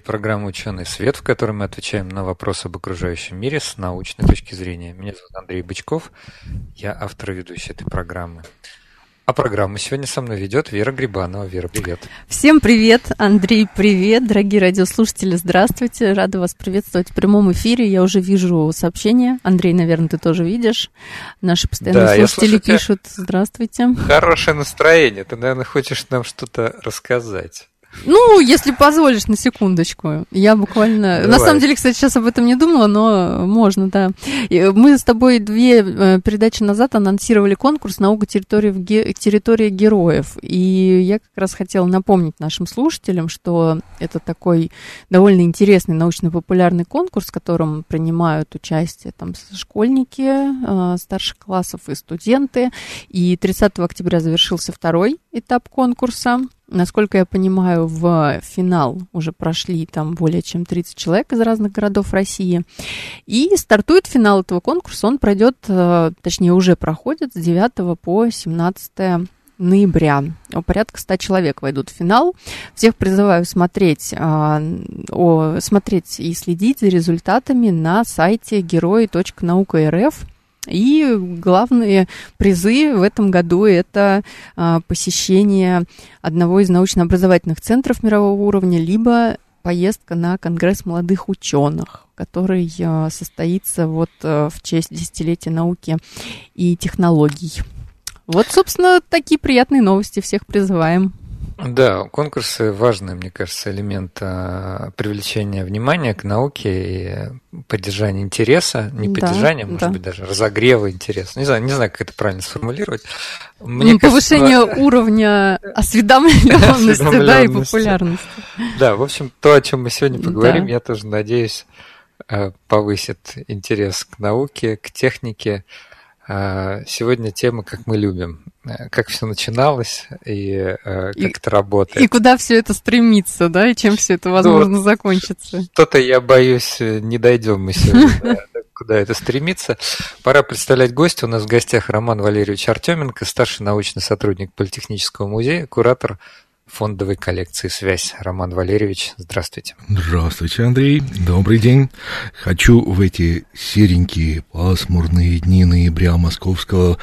Эфире программа «Ученый свет», в которой мы отвечаем на вопросы об окружающем мире с научной точки зрения. Меня зовут Андрей Бычков, я автор и ведущий этой программы. А программу сегодня со мной ведет Вера Грибанова. Вера, привет. Всем привет, Андрей, привет, дорогие радиослушатели, здравствуйте. Рада вас приветствовать в прямом эфире. Я уже вижу сообщения. Андрей, наверное, ты тоже видишь. Наши постоянные да, слушатели пишут «Здравствуйте». Хорошее настроение. Ты, наверное, хочешь нам что-то рассказать. Ну, если позволишь на секундочку. Я буквально... Давай. На самом деле, кстати, сейчас об этом не думала, но можно, да. Мы с тобой две э, передачи назад анонсировали конкурс «Наука территории, ге... территории героев». И я как раз хотела напомнить нашим слушателям, что это такой довольно интересный научно-популярный конкурс, в котором принимают участие там школьники э, старших классов и студенты. И 30 октября завершился второй этап конкурса. Насколько я понимаю, в финал уже прошли там более чем 30 человек из разных городов России. И стартует финал этого конкурса. Он пройдет, э, точнее, уже проходит с 9 по 17 ноября. Порядка 100 человек войдут в финал. Всех призываю смотреть, а, о, смотреть и следить за результатами на сайте герои.наука.рф. И главные призы в этом году это а, посещение одного из научно-образовательных центров мирового уровня, либо поездка на Конгресс молодых ученых, который а, состоится вот а, в честь десятилетия науки и технологий. Вот, собственно, такие приятные новости. Всех призываем. Да, конкурсы важный, мне кажется, элемент а, привлечения внимания к науке и поддержания интереса, не да, поддержания, может да. быть, даже разогрева интереса. Не знаю, не знаю, как это правильно сформулировать. Мне Повышение кажется, уровня осведомленности, да, и популярности. Да, в общем, то, о чем мы сегодня поговорим, да. я тоже надеюсь, а, повысит интерес к науке, к технике. А, сегодня тема, как мы любим. Э, как все начиналось и э, как и, это работает. И куда все это стремится, да, и чем все это, ну возможно, ну, закончится. Что-то, я боюсь, не дойдем мы сегодня куда это стремится. Пора представлять гостя. У нас в гостях Роман Валерьевич Артеменко, старший научный сотрудник Политехнического музея, куратор фондовой коллекции «Связь». Роман Валерьевич, здравствуйте. Здравствуйте, Андрей. Добрый день. Хочу в эти серенькие пасмурные дни ноября московского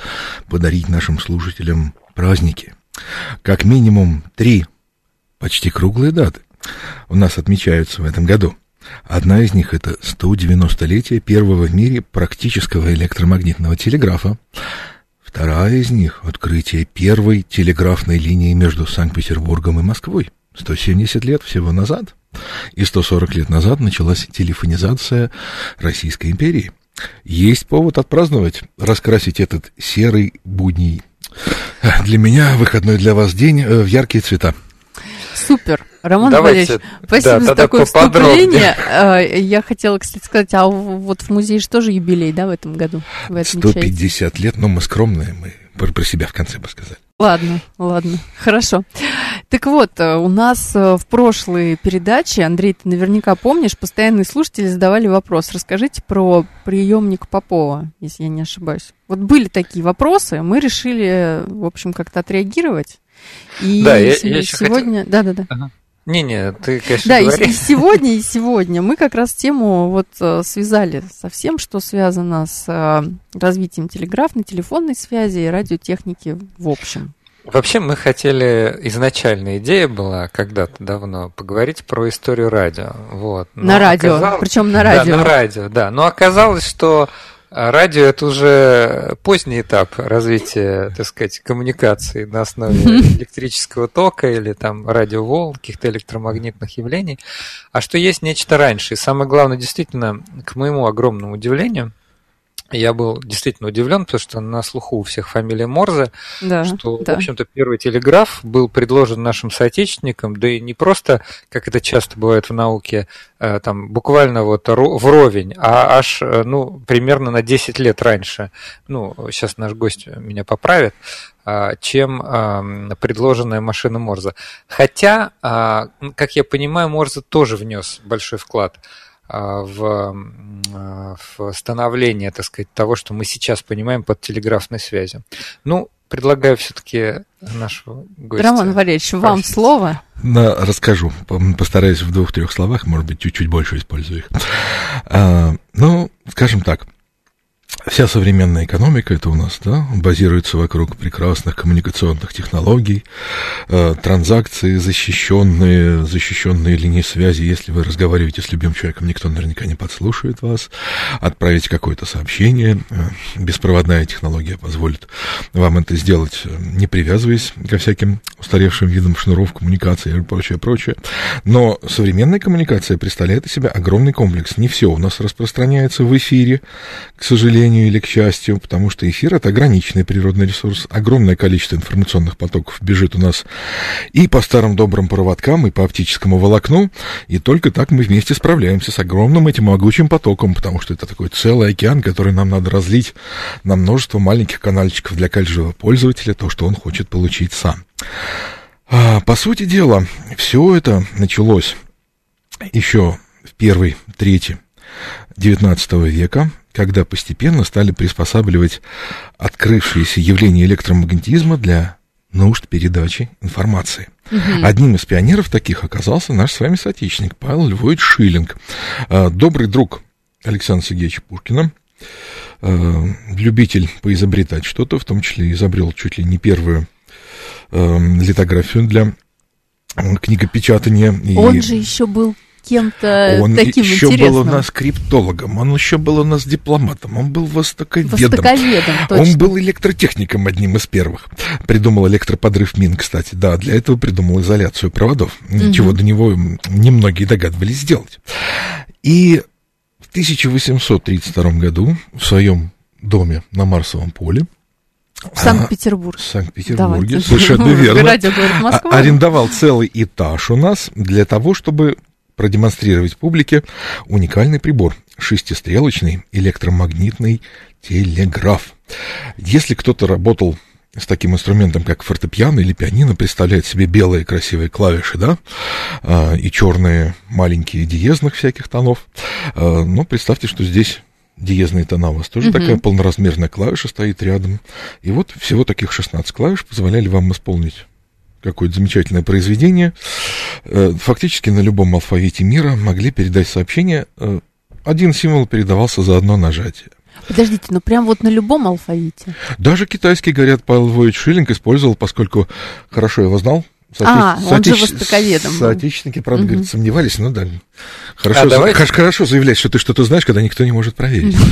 подарить нашим слушателям праздники. Как минимум три почти круглые даты у нас отмечаются в этом году. Одна из них это 190-летие первого в мире практического электромагнитного телеграфа. Вторая из них — открытие первой телеграфной линии между Санкт-Петербургом и Москвой. 170 лет всего назад. И 140 лет назад началась телефонизация Российской империи. Есть повод отпраздновать, раскрасить этот серый будний. Для меня выходной для вас день э, в яркие цвета. Супер. Роман Давайте, Валерьевич, спасибо да, за такое вступление. А, я хотела, кстати, сказать, а вот в музее же тоже юбилей, да, в этом году? В этом 150 части. лет, но мы скромные, мы про себя в конце бы сказали. Ладно, ладно, хорошо. Так вот, э, у нас э, в прошлой передаче, Андрей, ты наверняка помнишь, постоянные слушатели задавали вопрос. Расскажите про приемник Попова, если я не ошибаюсь. Вот были такие вопросы, мы решили, в общем, как-то отреагировать. И да, я, я сегодня... Хотел... Да, да, да. Ага. Не-не, ты, конечно, Да, говори. и, и сегодня, и сегодня мы как раз тему вот э, связали со всем, что связано с э, развитием телеграфной, телефонной связи и радиотехники в общем. Вообще мы хотели, изначальная идея была когда-то давно поговорить про историю радио. Вот. Но на радио, оказалось... причем на радио. Да, на радио, да. Но оказалось, что а радио это уже поздний этап развития, так сказать, коммуникации на основе электрического тока или там радиоволн, каких-то электромагнитных явлений, а что есть нечто раньше. И самое главное, действительно, к моему огромному удивлению, я был действительно удивлен, потому что на слуху у всех фамилия Морзе, да, что, да. в общем-то, первый телеграф был предложен нашим соотечественникам, да и не просто, как это часто бывает в науке, э, там буквально вот вровень, а аж, э, ну, примерно на 10 лет раньше, ну, сейчас наш гость меня поправит, а, чем предложенная машина Морзе. Хотя, а, как я понимаю, Морзе тоже внес большой вклад в, в становление, так сказать, того, что мы сейчас понимаем под телеграфной связью. Ну, предлагаю все-таки нашего гостя. Роман Валерьевич, вам слово. Да, расскажу. Постараюсь в двух-трех словах, может быть, чуть-чуть больше использую их. А, ну, скажем так, Вся современная экономика, это у нас, да, базируется вокруг прекрасных коммуникационных технологий, э, транзакции защищенные, защищенные линии связи. Если вы разговариваете с любимым человеком, никто наверняка не подслушает вас. Отправить какое-то сообщение. Э, беспроводная технология позволит вам это сделать, э, не привязываясь ко всяким устаревшим видам шнуров, коммуникации и прочее, прочее. Но современная коммуникация представляет из себя огромный комплекс. Не все у нас распространяется в эфире, к сожалению, сожалению или к счастью, потому что эфир это ограниченный природный ресурс, огромное количество информационных потоков бежит у нас и по старым добрым проводкам, и по оптическому волокну, и только так мы вместе справляемся с огромным этим могучим потоком, потому что это такой целый океан, который нам надо разлить на множество маленьких канальчиков для каждого пользователя, то, что он хочет получить сам. А, по сути дела, все это началось еще в первой трети XIX века, когда постепенно стали приспосабливать открывшиеся явления электромагнетизма для нужд передачи информации. Угу. Одним из пионеров таких оказался наш с вами соотечественник Павел Львович Шиллинг, а, добрый друг Александра Сергеевича Пушкина, а, любитель поизобретать что-то, в том числе изобрел чуть ли не первую а, литографию для книгопечатания. Он и... же еще был кем-то он таким еще интересным. был у нас криптологом, он еще был у нас дипломатом, он был востоковедом. Востоковедом, точно. Он был электротехником одним из первых. Придумал электроподрыв мин, кстати, да, для этого придумал изоляцию проводов, угу. чего до него немногие догадывались сделать. И в 1832 году в своем доме на Марсовом поле в Санкт-Петербурге. В Санкт-Петербурге, совершенно верно. А, арендовал целый этаж у нас для того, чтобы продемонстрировать публике уникальный прибор – шестистрелочный электромагнитный телеграф. Если кто-то работал с таким инструментом, как фортепиано или пианино, представляет себе белые красивые клавиши, да, а, и черные маленькие диезных всяких тонов. А, ну, представьте, что здесь диезные тона у вас тоже угу. такая полноразмерная клавиша стоит рядом. И вот всего таких 16 клавиш позволяли вам исполнить какое-то замечательное произведение. Э, фактически на любом алфавите мира могли передать сообщение. Э, один символ передавался за одно нажатие. Подождите, ну прям вот на любом алфавите? Даже китайский, говорят, Павел Львович Шиллинг использовал, поскольку хорошо его знал, а, он же востоковедом. Соотечественники, правда, угу. говорят, сомневались, ну да. Хорошо, а давайте... хорошо заявлять, что ты что-то знаешь, когда никто не может проверить.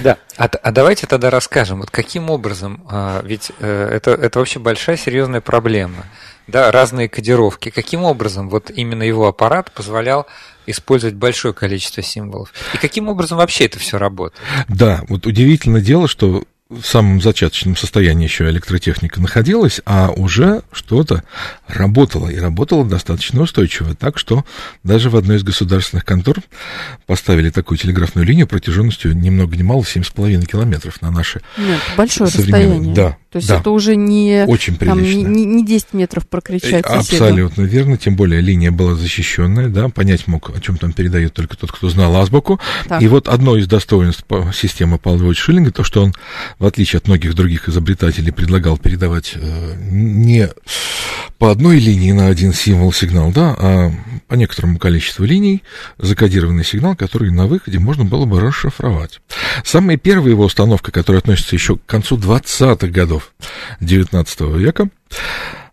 Да, а, а давайте тогда расскажем, вот каким образом, а, ведь э, это, это вообще большая серьезная проблема, да, разные кодировки, каким образом вот именно его аппарат позволял использовать большое количество символов. И каким образом вообще это все работает? Да, вот удивительное дело, что в самом зачаточном состоянии еще электротехника находилась, а уже что-то работало, и работало достаточно устойчиво, так что даже в одной из государственных контор поставили такую телеграфную линию протяженностью ни много ни мало 7,5 километров на наши Нет, большое расстояние. Да, То есть да. это уже не, Очень там, не, не 10 метров прокричать э, соседу. Абсолютно верно, тем более линия была защищенная, да, понять мог, о чем там передает только тот, кто знал азбуку. Так. И вот одно из достоинств системы Павла Шиллинга, то, что он в отличие от многих других изобретателей, предлагал передавать э, не по одной линии на один символ сигнал, да, а по некоторому количеству линий закодированный сигнал, который на выходе можно было бы расшифровать. Самая первая его установка, которая относится еще к концу 20-х годов 19 века,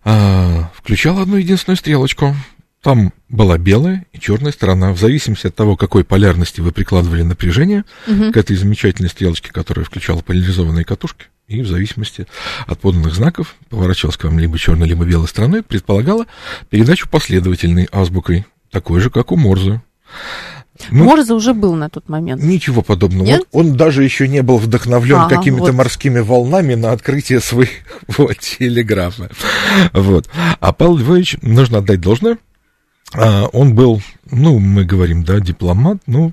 э, включала одну единственную стрелочку. Там была белая и черная сторона. В зависимости от того, какой полярности вы прикладывали напряжение угу. к этой замечательной стрелочке, которая включала поляризованные катушки, и в зависимости от поданных знаков поворачивалась к вам либо черной, либо белой стороной, предполагала передачу последовательной азбукой, такой же, как у Морзе. Ну, Морзе уже был на тот момент. Ничего подобного. Нет? Он, он даже еще не был вдохновлен ага, какими-то вот. морскими волнами на открытие своего телеграфа. Вот. А Павел Львович, нужно отдать должное, он был, ну, мы говорим, да, дипломат, ну,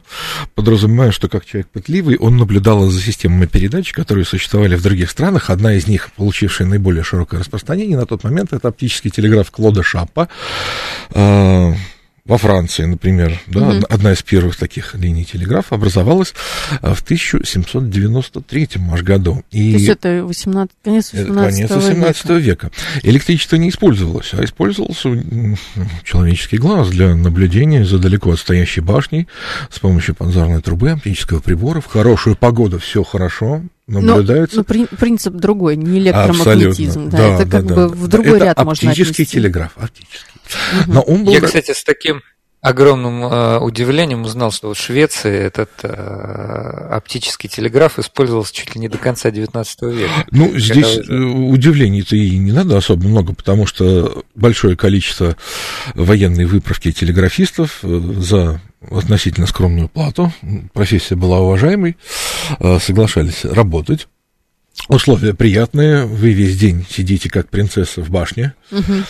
подразумевая, что как человек пытливый, он наблюдал за системами передач, которые существовали в других странах. Одна из них, получившая наиболее широкое распространение на тот момент, это оптический телеграф Клода Шапа, а, во Франции, например, да, угу. одна из первых таких линий телеграфа образовалась а, в 1793 аж году. И То есть это 18, конец 18, конец 18 века. века. Электричество не использовалось, а использовался человеческий глаз для наблюдения за далеко отстоящей башней с помощью панзарной трубы, оптического прибора. В хорошую погоду все хорошо, наблюдается. Но, но принцип другой, не электромагнетизм. Да, да, это да, как да, бы в другой это ряд можно оптический телеграф, оптический. Но он был... Я, кстати, с таким огромным э, удивлением узнал, что в Швеции этот э, оптический телеграф использовался чуть ли не до конца XIX века. Ну, Когда здесь вы... Э, удивлений-то и не надо особо много, потому что большое количество военной выправки телеграфистов за относительно скромную плату, профессия была уважаемой, соглашались работать. Условия приятные, вы весь день сидите как принцесса в башне.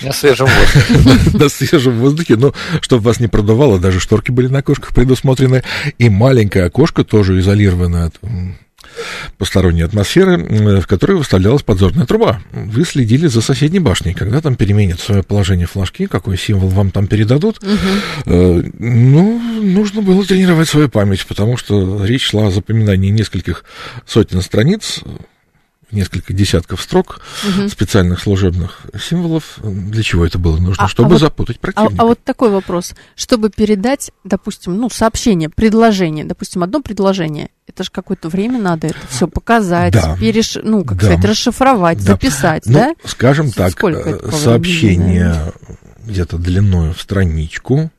На свежем воздухе. На свежем воздухе, но чтобы вас не продувало, даже шторки были на окошках предусмотрены, и маленькое окошко, тоже изолированное от посторонней атмосферы, в которой выставлялась подзорная труба. Вы следили за соседней башней, когда там переменят свое положение флажки, какой символ вам там передадут. Угу. Ну, нужно было тренировать свою память, потому что речь шла о запоминании нескольких сотен страниц, несколько десятков строк угу. специальных служебных символов. Для чего это было нужно? А, Чтобы а вот, запутать противника. А, а вот такой вопрос. Чтобы передать, допустим, ну, сообщение, предложение, допустим, одно предложение, это же какое-то время надо это все показать, да. переш... ну, как да. сказать, расшифровать, да. записать, ну, да? Скажем так, Сколько сообщение где-то длиной в страничку,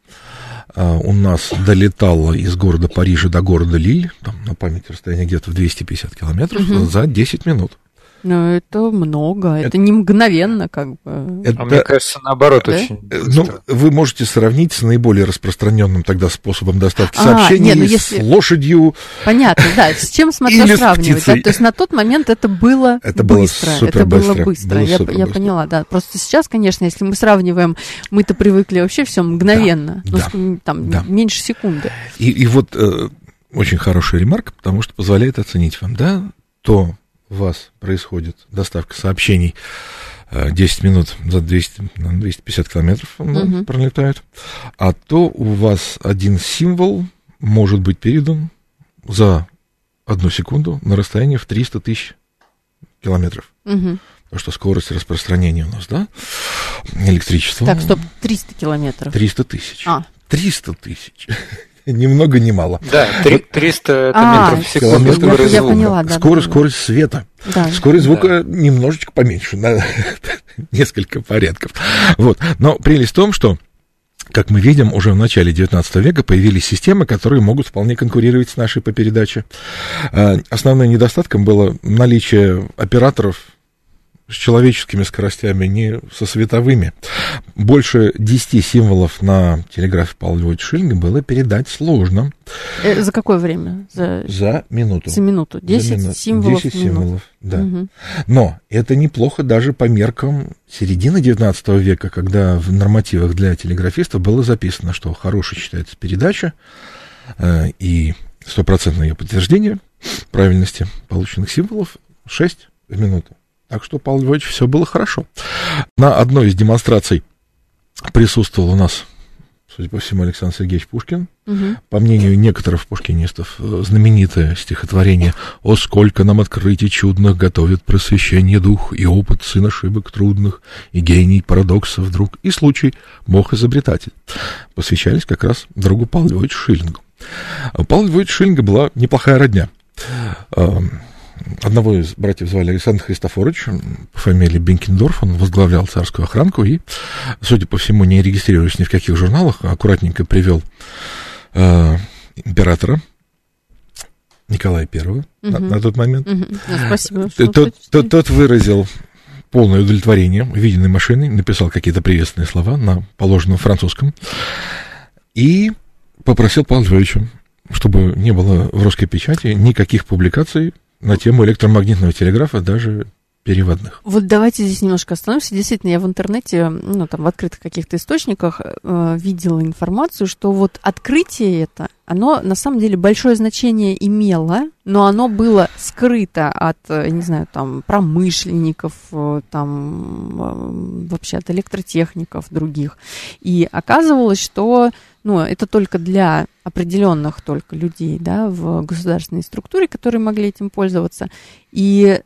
у нас долетало из города Парижа до города Лиль, там на память расстояние где-то в 250 километров, угу. за 10 минут. Ну, это много, это, это не мгновенно, как бы. Это, а мне кажется, наоборот, да? очень э, Ну, вы можете сравнить с наиболее распространенным тогда способом доставки а, сообщений, нет, ну, если... с лошадью. Понятно, да, с чем смотря сравнивать. Да? То есть на тот момент это было это быстро. Было это было быстро. Было я, я поняла, да. Просто сейчас, конечно, если мы сравниваем, мы-то привыкли вообще все мгновенно, да, ну, да, там да. меньше секунды. И, и вот э, очень хорошая ремарка, потому что позволяет оценить вам, да, то вас происходит доставка сообщений 10 э, минут за 200, 250 километров угу. пролетают, а то у вас один символ может быть передан за одну секунду на расстоянии в 300 тысяч километров. Угу. Потому что скорость распространения у нас, да, электричества. Так, стоп, 300 километров. 300 тысяч. А. 300 тысяч. Ни много ни мало. Да, 300 это а, метров в секунду скорость звука. Поняла, да, скорость, да, скорость света. Да. Скорость звука да. немножечко поменьше, на несколько порядков. Вот. Но прелесть в том, что как мы видим, уже в начале XIX века появились системы, которые могут вполне конкурировать с нашей по передаче. А, основным недостатком было наличие операторов с человеческими скоростями, не со световыми. Больше 10 символов на телеграфе Павла Львовича Шиллинга было передать сложно. Э, за какое время? За, за минуту. За минуту. 10 за мину... символов 10 символов, да. Угу. Но это неплохо даже по меркам середины 19 века, когда в нормативах для телеграфистов было записано, что хорошей считается передача э, и стопроцентное ее подтверждение правильности полученных символов 6 в минуту. Так что, Павел Львович, все было хорошо. На одной из демонстраций присутствовал у нас, судя по всему, Александр Сергеевич Пушкин. Угу. По мнению некоторых пушкинистов, знаменитое стихотворение «О, сколько нам открытий чудных готовит просвещение дух, и опыт сын ошибок трудных, и гений парадоксов друг, и случай Бог-изобретатель» посвящались как раз другу Павлу Львовичу Шиллингу. У Павла Львовича Шиллинга была неплохая родня одного из братьев звали Александр Христофорович, по фамилии Бенкендорф, он возглавлял царскую охранку и, судя по всему, не регистрируясь ни в каких журналах, а аккуратненько привел э, императора Николая Первого угу. на, на тот момент. Угу. Да, спасибо. Тот, тот, тот выразил полное удовлетворение виденной машиной, написал какие-то приветственные слова на положенном французском и попросил Павла Львовича, чтобы не было в русской печати никаких публикаций на тему электромагнитного телеграфа, даже переводных. Вот давайте здесь немножко остановимся. Действительно, я в интернете, ну, там, в открытых каких-то источниках э, видела информацию, что вот открытие это, оно на самом деле большое значение имело, но оно было скрыто от, э, не знаю, там, промышленников, э, там, э, вообще от электротехников других. И оказывалось, что ну, это только для определенных только людей, да, в государственной структуре, которые могли этим пользоваться. И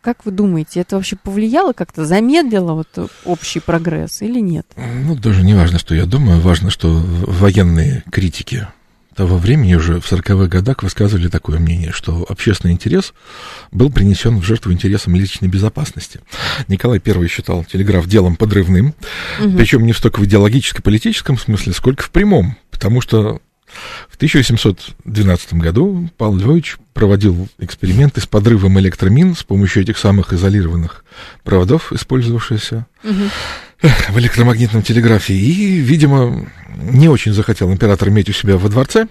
как вы думаете, это вообще повлияло как-то, замедлило вот общий прогресс или нет? Ну, даже не важно, что я думаю, важно, что военные критики того времени уже в 40-х годах высказывали такое мнение, что общественный интерес был принесен в жертву интересам личной безопасности. Николай I считал телеграф делом подрывным, угу. причем не столько в идеологическо-политическом смысле, сколько в прямом, потому что в 1812 году Павел Львович проводил эксперименты с подрывом электромин с помощью этих самых изолированных проводов, использовавшихся угу. В электромагнитном телеграфе. И, видимо, не очень захотел император иметь у себя во дворце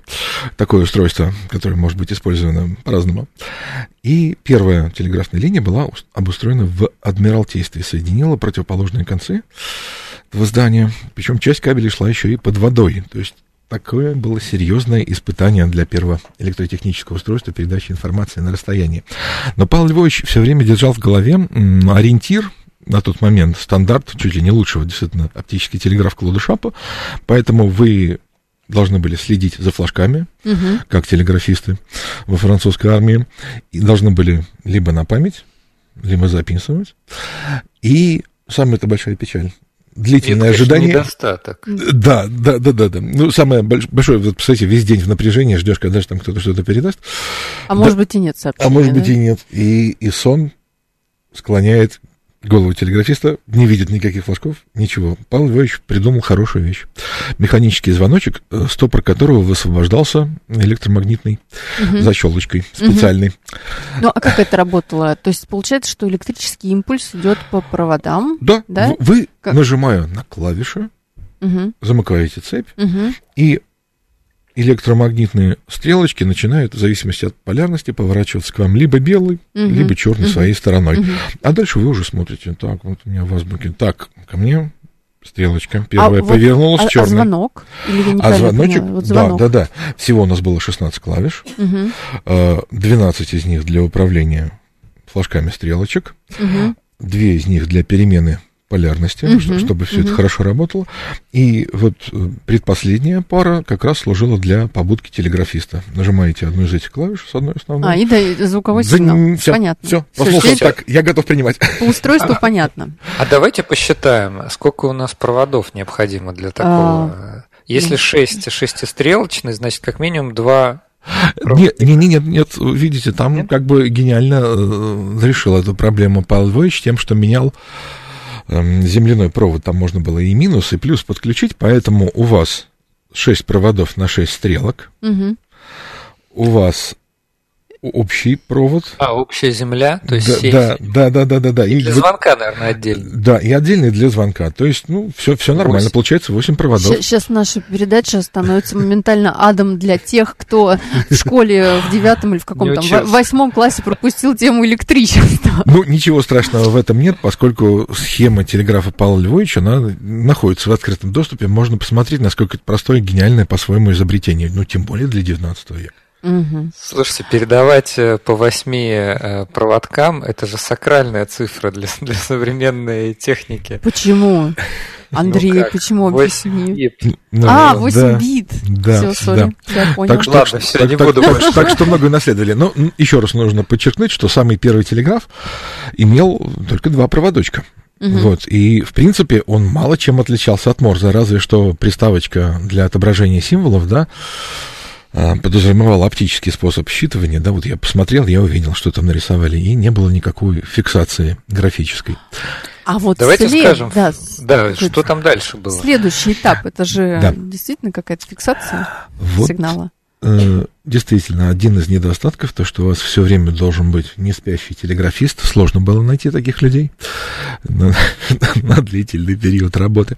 такое устройство, которое может быть использовано по-разному. И первая телеграфная линия была обустроена в Адмиралтействе, соединила противоположные концы этого здания. Причем часть кабелей шла еще и под водой. То есть Такое было серьезное испытание для первого электротехнического устройства передачи информации на расстоянии. Но Павел Львович все время держал в голове ориентир на тот момент, стандарт, чуть ли не лучшего, действительно, оптический телеграф Клода Шапа, поэтому вы должны были следить за флажками, угу. как телеграфисты во французской армии, и должны были либо на память, либо записывать. И самая это большая печаль длительное это, ожидание. недостаток. Да, да, да, да, да. Ну, самое большое, вот, представляете, весь день в напряжении ждешь, когда же там кто-то что-то передаст. А да, может быть и нет сообщения. А может да? быть и нет. И, и сон склоняет голову телеграфиста, не видит никаких флажков, ничего. Павел Львович придумал хорошую вещь. Механический звоночек, э, стопор которого высвобождался электромагнитной угу. защелочкой специальной. Угу. Ну, а как это работало? То есть получается, что электрический импульс идет по проводам? Да, да? вы, как? нажимая на клавиши, угу. замыкаете цепь, угу. и электромагнитные стрелочки начинают, в зависимости от полярности, поворачиваться к вам либо белый, угу. либо черный угу. своей стороной. Угу. А дальше вы уже смотрите, так, вот у меня в азбуке, так, ко мне стрелочка первая а повернулась, вот, а, черная. А звонок? Или я а звоночек, вот звонок. да, да, да. Всего у нас было 16 клавиш, угу. 12 из них для управления флажками стрелочек, угу. две из них для перемены полярности, uh-huh, чтобы все uh-huh. это хорошо работало. И вот э, предпоследняя пара как раз служила для побудки телеграфиста. Нажимаете одну из этих клавиш с одной основной. А, и да, звуковой сигнал. Все, понятно. Все, послушал так, я готов принимать. По устройству понятно. А давайте посчитаем, сколько у нас проводов необходимо для такого. А, Если 6 шестистрелочный, значит, как минимум 2 нет, нет, нет, нет, видите, там нет? как бы гениально э, решил эту проблему Павел Львович тем, что менял земляной провод, там можно было и минус, и плюс подключить, поэтому у вас 6 проводов на 6 стрелок, угу. у вас общий провод. А, общая земля, то есть да, сеть. Да, да, да, да, да, да. И для звонка, наверное, отдельно. Да, и отдельный для звонка. То есть, ну, все, все нормально. 8. Получается 8 проводов. Сейчас наша передача становится моментально адом для тех, кто в школе в девятом или в каком там восьмом классе пропустил тему электричества. Ну, ничего страшного в этом нет, поскольку схема телеграфа Павла Львовича, она находится в открытом доступе. Можно посмотреть, насколько это простое, гениальное по-своему изобретение. Ну, тем более для 19 века. Угу. Слушайте, передавать э, по восьми э, проводкам это же сакральная цифра для, для современной техники. Почему? Андрей, ну почему объясни? Ну, а, 8 да, бит. Да, все, сори, да. я понял. Так что, Ладно, все, так, не так, буду так, так, так что много наследовали. Но еще раз нужно подчеркнуть, что самый первый телеграф имел только два проводочка. Угу. Вот, и, в принципе, он мало чем отличался от Морза, разве что приставочка для отображения символов, да, подразумевал оптический способ считывания, да, вот я посмотрел, я увидел, что там нарисовали, и не было никакой фиксации графической. А вот Давайте след... скажем, да, да что там дальше было. Следующий этап, это же да. действительно какая-то фиксация вот, сигнала. Э, действительно, один из недостатков, то, что у вас все время должен быть не спящий телеграфист. Сложно было найти таких людей на, на длительный период работы.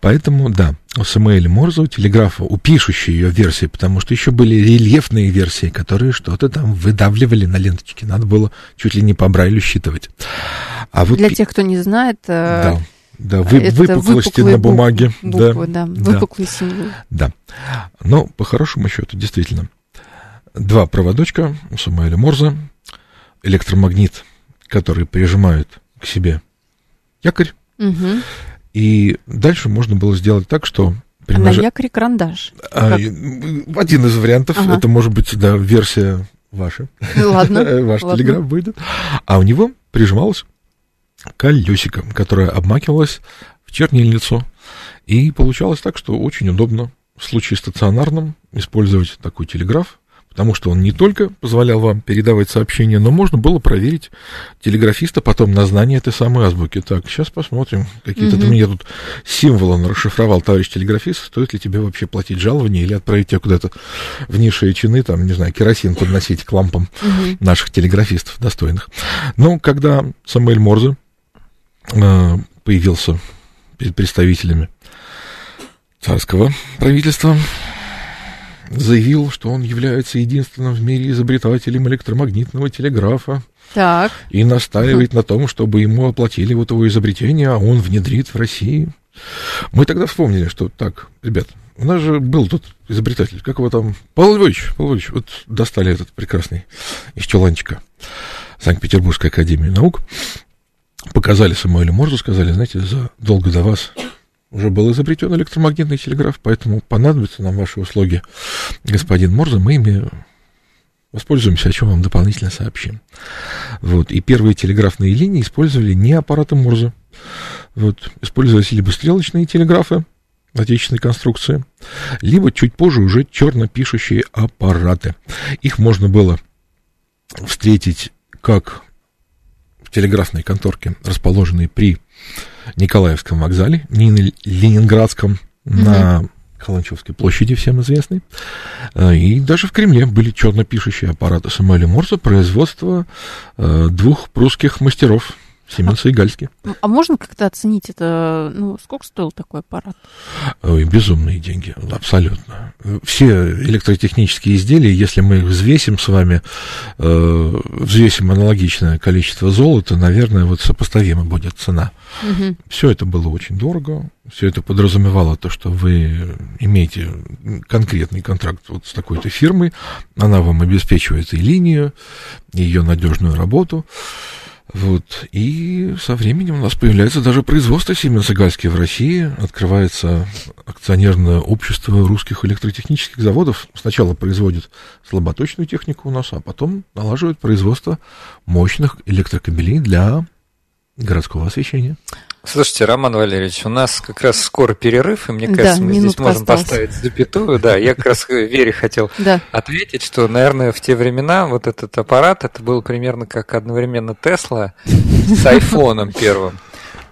Поэтому, да, у Самуэля Морза, у телеграфа, у пишущей ее версии, потому что еще были рельефные версии, которые что-то там выдавливали на ленточке. Надо было чуть ли не по Брайлю считывать. А вот Для тех, кто не знает... Э, да да, вы, это выпуклости на бумаге. Буквы, да, да, выпуклые да, символы. Да. Но по хорошему счету, действительно, два проводочка у Самуэля Морза, электромагнит, который прижимает к себе якорь, угу. и дальше можно было сделать так, что при а наж... на якоре карандаш. А, один из вариантов, ага. это может быть, да, версия ваша. Ладно. Ваш телеграф будет. А у него прижималось колесико, которое обмакивалось в чернильницу. И получалось так, что очень удобно в случае стационарном использовать такой телеграф, потому что он не только позволял вам передавать сообщения, но можно было проверить телеграфиста потом на знание этой самой азбуки. Так, сейчас посмотрим. Какие-то ты мне тут символы расшифровал, товарищ телеграфист. Стоит ли тебе вообще платить жалование или отправить тебя куда-то в низшие чины, там, не знаю, керосин подносить к лампам mm-hmm. наших телеграфистов достойных. Но когда Самуэль Морзе появился перед представителями царского правительства, заявил, что он является единственным в мире изобретателем электромагнитного телеграфа. Так. И настаивает на том, чтобы ему оплатили вот его изобретение, а он внедрит в России. Мы тогда вспомнили, что так, ребят, у нас же был тут изобретатель, как его там, Павел Львович, Павел Львович, вот достали этот прекрасный из чуланчика Санкт-Петербургской академии наук, показали Самуэлю Морзу, сказали, знаете, задолго до вас уже был изобретен электромагнитный телеграф, поэтому понадобятся нам ваши услуги, господин Морза, мы ими воспользуемся, о чем вам дополнительно сообщим. Вот. И первые телеграфные линии использовали не аппараты Морза. Вот. Использовались либо стрелочные телеграфы отечественной конструкции, либо чуть позже уже черно-пишущие аппараты. Их можно было встретить как телеграфной конторке, расположенной при Николаевском вокзале, не Ленинградском, mm-hmm. на Каланчевской площади, всем известной. Э, и даже в Кремле были черно-пишущие аппараты Самуэля Морза производства э, двух прусских мастеров Сименс и Гальский. А можно как-то оценить это? Ну, сколько стоил такой аппарат? Ой, безумные деньги, абсолютно. Все электротехнические изделия, если мы их взвесим с вами, э, взвесим аналогичное количество золота, наверное, вот сопоставима будет цена. Угу. Все это было очень дорого, все это подразумевало то, что вы имеете конкретный контракт вот с такой-то фирмой, она вам обеспечивает и линию, и ее надежную работу. Вот. И со временем у нас появляется даже производство и Гальски в России. Открывается акционерное общество русских электротехнических заводов. Сначала производит слаботочную технику у нас, а потом налаживает производство мощных электрокабелей для городского освещения. Слушайте, Роман Валерьевич, у нас как раз скоро перерыв, и мне кажется, да, мы здесь можем осталось. поставить запятую. Да, я как раз Вере хотел да. ответить, что, наверное, в те времена вот этот аппарат, это был примерно как одновременно Тесла с айфоном первым.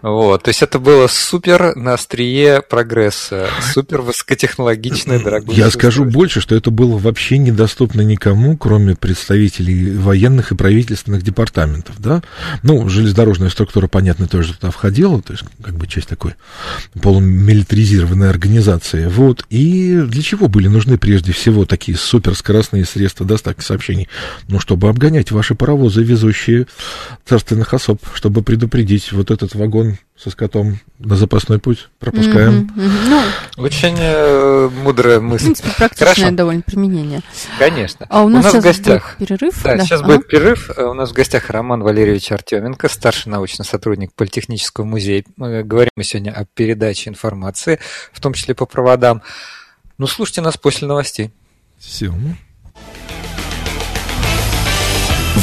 Вот, то есть это было супер на острие прогресса, супер высокотехнологичное, дорогое. Я скажу больше, что это было вообще недоступно никому, кроме представителей военных и правительственных департаментов, да. Ну, железнодорожная структура, понятно, тоже туда входила, то есть как бы часть такой полумилитаризированной организации. Вот, и для чего были нужны прежде всего такие суперскоростные средства доставки сообщений? Ну, чтобы обгонять ваши паровозы, везущие царственных особ, чтобы предупредить вот этот вагон со скотом на запасной путь пропускаем. Mm-hmm, mm-hmm. Ну, Очень э, мудрая мысль. В принципе, практичное Хорошо. довольно применение. Конечно. А у нас, у нас сейчас в гостях будет перерыв. Да, да. сейчас ага. будет перерыв. Э, у нас в гостях Роман Валерьевич Артеменко, старший научный сотрудник Политехнического музея. Мы говорим мы сегодня о передаче информации, в том числе по проводам. Ну, слушайте нас после новостей. Все.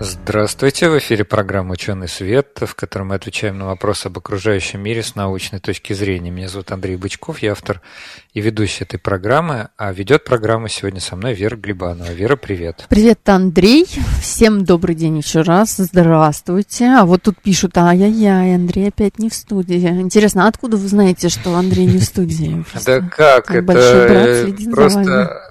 Здравствуйте, в эфире программа «Ученый свет», в которой мы отвечаем на вопросы об окружающем мире с научной точки зрения. Меня зовут Андрей Бычков, я автор и ведущий этой программы, а ведет программу сегодня со мной Вера Глебанова. Вера, привет. Привет, Андрей. Всем добрый день еще раз. Здравствуйте. А вот тут пишут, ай-яй-яй, Андрей опять не в студии. Интересно, а откуда вы знаете, что Андрей не в студии? Да как, это просто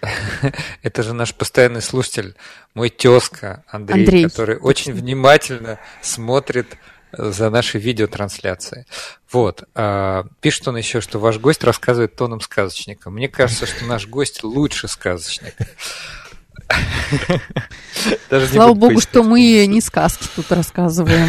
Это же наш постоянный слушатель, мой тезка Андрей, Андрей. который очень внимательно смотрит за нашей видеотрансляцией. Вот. А, пишет он еще, что ваш гость рассказывает тоном сказочника. Мне кажется, что наш гость лучше сказочник. Слава богу, что мы не сказки тут рассказываем.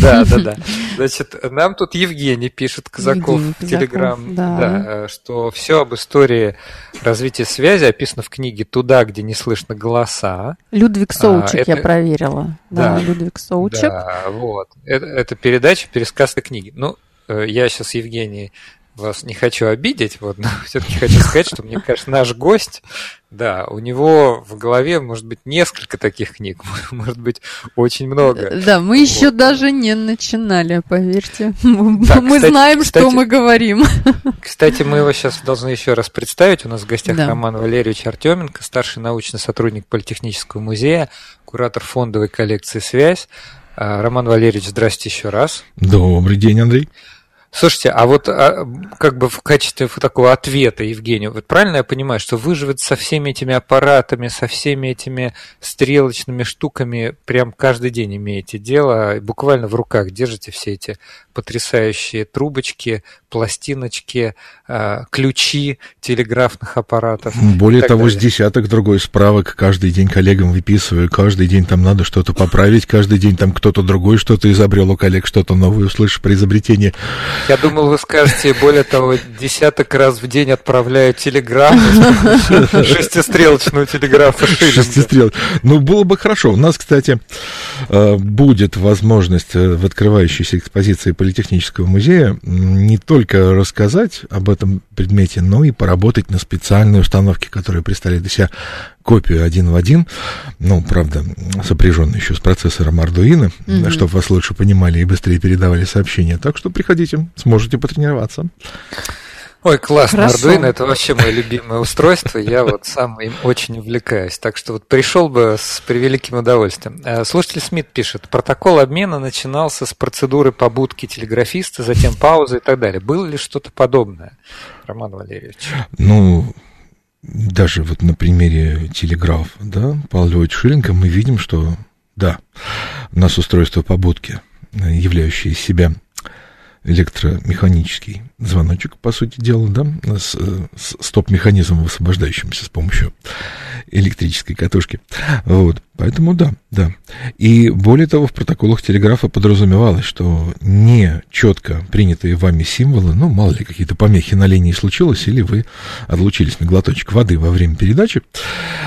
Да, да, да. Значит, нам тут Евгений пишет, Казаков, в Телеграм, да. что все об истории развития связи описано в книге «Туда, где не слышно голоса». Людвиг Соучек а, я проверила. Да, Людвиг Соучек. Да, вот. Это, это передача, пересказ книги. Ну, э, я сейчас, Евгений, вас не хочу обидеть, вот, но все-таки хочу сказать, что мне кажется, наш гость, да, у него в голове может быть несколько таких книг, может быть очень много. Да, мы вот. еще даже не начинали, поверьте. Да, мы кстати, знаем, кстати, что мы говорим. Кстати, мы его сейчас должны еще раз представить. У нас в гостях да. Роман Валерьевич Артеменко, старший научный сотрудник Политехнического музея, куратор фондовой коллекции «Связь». А, Роман Валерьевич, здрасте еще раз. Добрый день, Андрей. Слушайте, а вот а, как бы в качестве такого ответа Евгению, вот правильно я понимаю, что вы же вот со всеми этими аппаратами, со всеми этими стрелочными штуками прям каждый день имеете дело, буквально в руках держите все эти потрясающие трубочки, пластиночки, а, ключи телеграфных аппаратов. Более того, далее. с десяток другой справок каждый день коллегам выписываю, каждый день там надо что-то поправить, каждый день там кто-то другой что-то изобрел у коллег, что-то новое услышишь при изобретении. Я думал, вы скажете, более того, десяток раз в день отправляю телеграмму, шестистрелочную телеграфу Шестистрел. Ну, было бы хорошо. У нас, кстати, э, будет возможность э, в открывающейся экспозиции Политехнического музея не только рассказать об этом предмете, но и поработать на специальной установке, которая представляет из себя копию один в один, ну, правда, сопряженную еще с процессором Arduino, mm-hmm. чтобы вас лучше понимали и быстрее передавали сообщения. Так что приходите, сможете потренироваться. Ой, классно, Хорошо. Arduino это вообще мое любимое устройство, я вот сам им очень увлекаюсь, так что вот пришел бы с превеликим удовольствием. Э, слушатель Смит пишет, протокол обмена начинался с процедуры побудки телеграфиста, затем паузы и так далее. Было ли что-то подобное, Роман Валерьевич? Ну, даже вот на примере телеграфа, да, Павла Львовича Шиллинга мы видим, что, да, у нас устройство побудки, являющее из себя электромеханический звоночек, по сути дела, да, с, с стоп-механизмом, высвобождающимся с помощью электрической катушки. Вот, поэтому да, да. И более того, в протоколах телеграфа подразумевалось, что не четко принятые вами символы, ну, мало ли, какие-то помехи на линии случилось, или вы отлучились на глоточек воды во время передачи,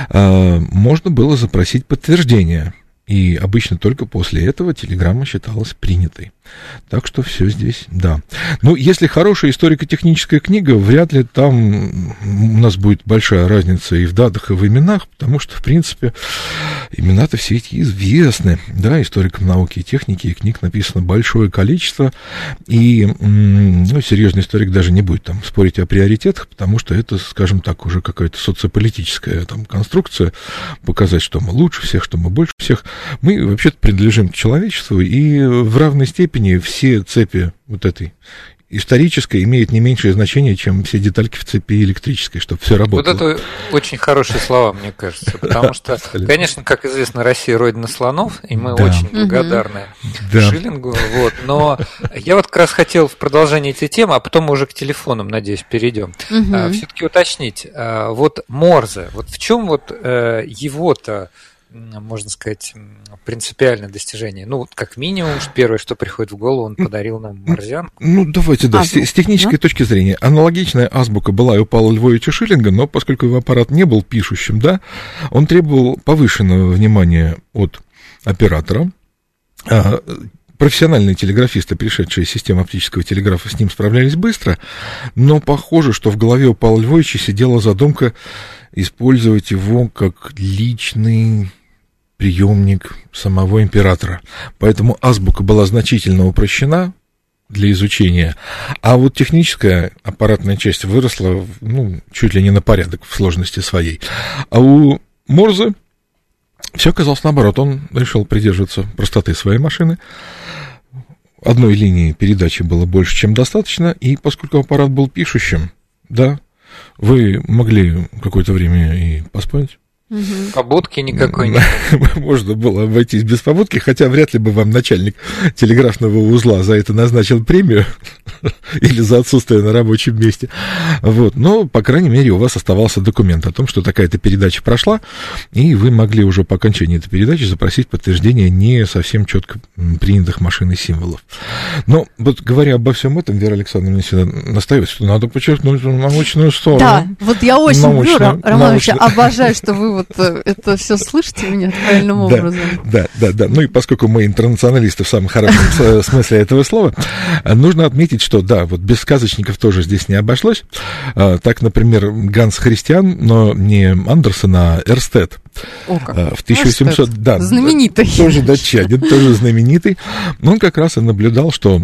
э, можно было запросить подтверждение и обычно только после этого телеграмма считалась принятой. Так что все здесь, да. Ну, если хорошая историко-техническая книга, вряд ли там у нас будет большая разница и в датах, и в именах, потому что, в принципе, имена-то все эти известны. Да, историкам науки и техники, и книг написано большое количество, и ну, серьезный историк даже не будет там спорить о приоритетах, потому что это, скажем так, уже какая-то социополитическая там конструкция, показать, что мы лучше всех, что мы больше всех. Мы вообще-то принадлежим к человечеству, и в равной степени все цепи вот этой исторической имеет не меньшее значение, чем все детальки в цепи электрической, чтобы все работало. Вот это очень хорошие слова, мне кажется, потому что, конечно, как известно, Россия родина слонов, и мы да. очень благодарны да. Шиллингу, вот, но я вот как раз хотел в продолжении этой темы, а потом мы уже к телефонам, надеюсь, перейдем, угу. А, все-таки уточнить, а, вот Морзе, вот в чем вот э, его-то можно сказать, принципиальное достижение. Ну, как минимум, первое, что приходит в голову, он подарил нам морзянку. Ну, давайте, да, азбуку, с, с технической да? точки зрения. Аналогичная азбука была и у Павла Львовича Шиллинга, но поскольку его аппарат не был пишущим, да, он требовал повышенного внимания от оператора, а, профессиональные телеграфисты, пришедшие из системы оптического телеграфа, с ним справлялись быстро, но похоже, что в голове у Павла Львовича сидела задумка использовать его как личный приемник самого императора. Поэтому азбука была значительно упрощена для изучения, а вот техническая аппаратная часть выросла ну, чуть ли не на порядок в сложности своей. А у Морзе все оказалось наоборот. Он решил придерживаться простоты своей машины. Одной линии передачи было больше, чем достаточно, и поскольку аппарат был пишущим, да, вы могли какое-то время и поспать, Угу. Побудки никакой нет. Можно было обойтись без побудки, хотя вряд ли бы вам начальник телеграфного узла за это назначил премию или за отсутствие на рабочем месте. Вот. Но, по крайней мере, у вас оставался документ о том, что такая-то передача прошла, и вы могли уже по окончании этой передачи запросить подтверждение не совсем четко принятых машин символов. Но вот говоря обо всем этом, Вера Александровна всегда настаивает, что надо подчеркнуть научную сторону. Да, вот я очень люблю, Романович, обожаю, что вы вот э, это все слышите меня правильным образом. Да, да, да. Ну и поскольку мы интернационалисты в самом хорошем смысле этого слова, нужно отметить, что да, вот без сказочников тоже здесь не обошлось. А, так, например, Ганс Христиан, но не Андерсон, а Эрстед. О, как. А, в 1800... Да, знаменитый. Тоже датчанин, тоже знаменитый. Он как раз и наблюдал, что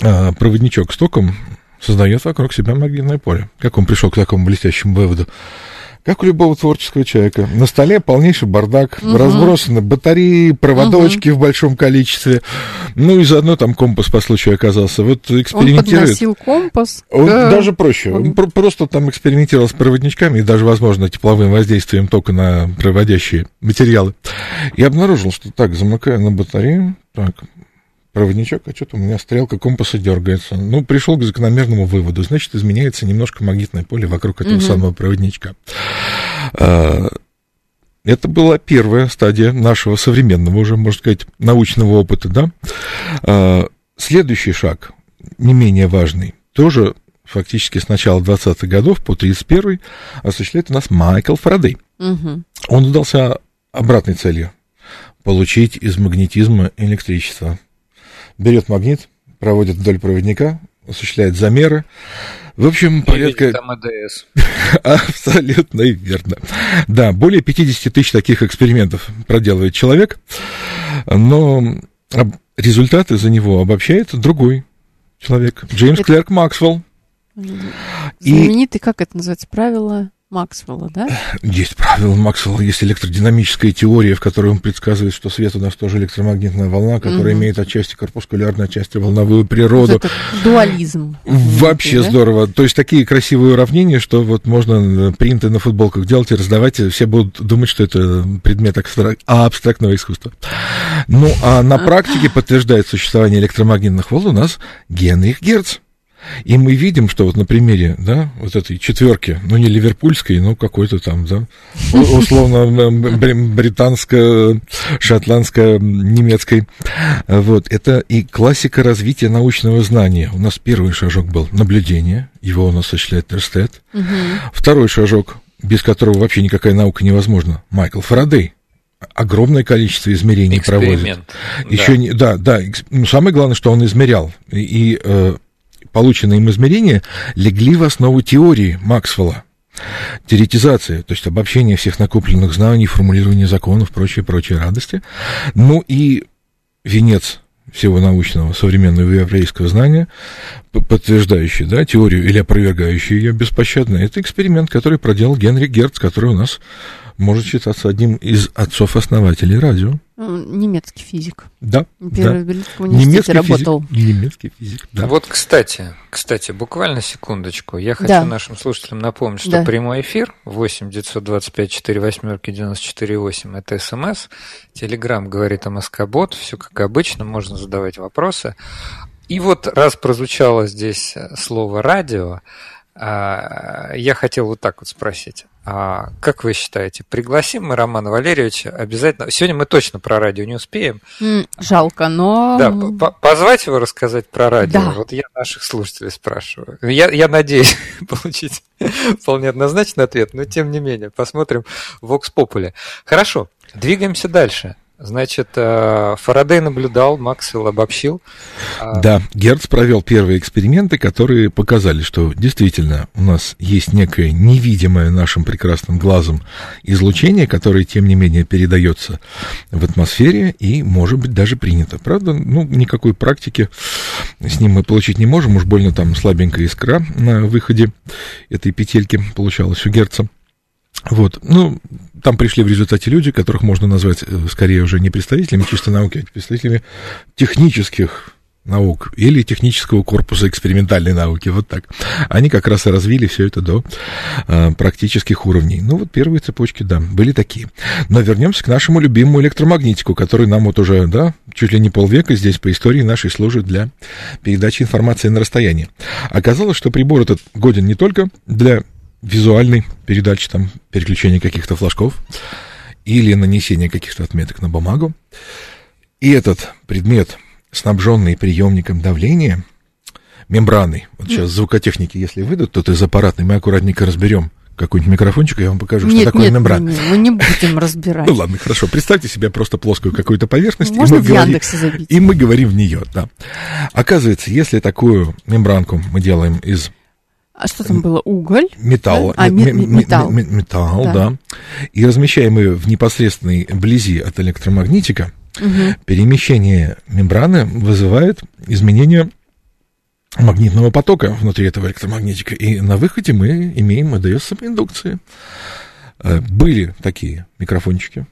а, проводничок с током создает вокруг себя магнитное поле. Как он пришел к такому блестящему выводу? Как у любого творческого человека. На столе полнейший бардак, угу. разбросаны батареи, проводочки угу. в большом количестве. Ну и заодно там компас по случаю оказался. Вот экспериментирует. Он подносил компас. Он да. даже проще. Он, просто там экспериментировал с проводничками и даже, возможно, тепловым воздействием тока на проводящие материалы. И обнаружил, что так, замыкаю на батарею, так, проводничок, а что-то у меня стрелка компаса дергается. Ну, пришел к закономерному выводу. Значит, изменяется немножко магнитное поле вокруг этого угу. самого проводничка. А, это была первая стадия нашего современного, уже, можно сказать, научного опыта, да. А, следующий шаг, не менее важный, тоже фактически с начала 20-х годов по 31-й осуществляет у нас Майкл Фарадей. Угу. Он задался обратной целью получить из магнетизма электричество берет магнит, проводит вдоль проводника, осуществляет замеры. В общем, порядка... Там АДС. Абсолютно верно. Да, более 50 тысяч таких экспериментов проделывает человек, но результаты за него обобщает другой человек, Джеймс Это... Клерк Максвелл. Знаменитый, и... как это называется, правило Максвелла, да? Есть правило Максвелла, есть электродинамическая теория, в которой он предсказывает, что свет у нас тоже электромагнитная волна, которая угу. имеет отчасти корпускулярную, отчасти волновую природу. Это дуализм. Вообще да? здорово. То есть такие красивые уравнения, что вот можно принты на футболках делать и раздавать, и все будут думать, что это предмет абстрак... абстрактного искусства. Ну, а на практике подтверждает существование электромагнитных волн у нас Генрих Герц. И мы видим, что вот на примере, да, вот этой четверки, ну не ливерпульской, но какой-то там, да, условно британско, шотландско, немецкой, вот, это и классика развития научного знания. У нас первый шажок был наблюдение, его у нас осуществляет Терстед. Угу. Второй шажок, без которого вообще никакая наука невозможна, Майкл Фарадей огромное количество измерений Эксперимент. проводит. Еще да. не, да, да. Ну, самое главное, что он измерял. И, и э, полученные им измерения легли в основу теории Максвелла. Теоретизация, то есть обобщение всех накопленных знаний, формулирование законов, прочие радости. Ну и венец всего научного современного еврейского знания, подтверждающий да, теорию или опровергающий ее беспощадно, это эксперимент, который проделал Генри Герц, который у нас может считаться одним из отцов-основателей радио. Немецкий физик. Да. Первый да. в немецкий работал. Физик, немецкий физик, да. Вот, кстати, кстати, буквально секундочку. Я хочу да. нашим слушателям напомнить, что да. прямой эфир 8 925 4 восьмерки 94 8 это смс. Телеграм говорит о Москобот. Все как обычно, можно задавать вопросы. И вот раз прозвучало здесь слово радио, а, я хотел вот так вот спросить. А как вы считаете, пригласим мы Романа Валерьевича обязательно? Сегодня мы точно про радио не успеем. Жалко, но... Да, позвать его рассказать про радио. Да. Вот я наших слушателей спрашиваю. Я, я надеюсь получить вполне однозначный ответ, но тем не менее, посмотрим в Vox Populi. Хорошо, двигаемся дальше. Значит, э, Фарадей наблюдал, Максвелл обобщил. А да, Герц провел первые эксперименты, которые показали, что действительно у нас есть некое невидимое нашим прекрасным глазом излучение, которое, тем не менее, передается в атмосфере и может быть даже принято. Правда, ну, никакой практики с ним мы получить не можем, уж больно там слабенькая искра на выходе этой петельки получалась у Герца. Вот, ну, там пришли в результате люди, которых можно назвать э, скорее уже не представителями чисто науки, а представителями технических наук или технического корпуса экспериментальной науки, вот так. Они как раз и развили все это до э, практических уровней. Ну вот первые цепочки, да, были такие. Но вернемся к нашему любимому электромагнитику, который нам вот уже, да, чуть ли не полвека здесь по истории нашей служит для передачи информации на расстоянии. Оказалось, что прибор этот годен не только для визуальной передачи, там, переключения каких-то флажков или нанесения каких-то отметок на бумагу. И этот предмет, снабженный приемником давления, мембраной, вот сейчас звукотехники, если выйдут, то из аппаратной мы аккуратненько разберем какой-нибудь микрофончик, я вам покажу, нет, что такое нет, мембрана. Нет, мы не будем разбирать. Ну ладно, хорошо. Представьте себе просто плоскую какую-то поверхность. Можно и мы в говорим, Яндексе забить. И мы говорим в нее, да. Оказывается, если такую мембранку мы делаем из а что там было? Уголь? Металл. Да? А, металл. Металл, Да. да. И размещаем ее в непосредственной близи от электромагнитика, Мгм. перемещение мембраны вызывает изменение магнитного потока внутри этого электромагнитика. И на выходе мы имеем АДС самоиндукции. Э, Были такие микрофончики,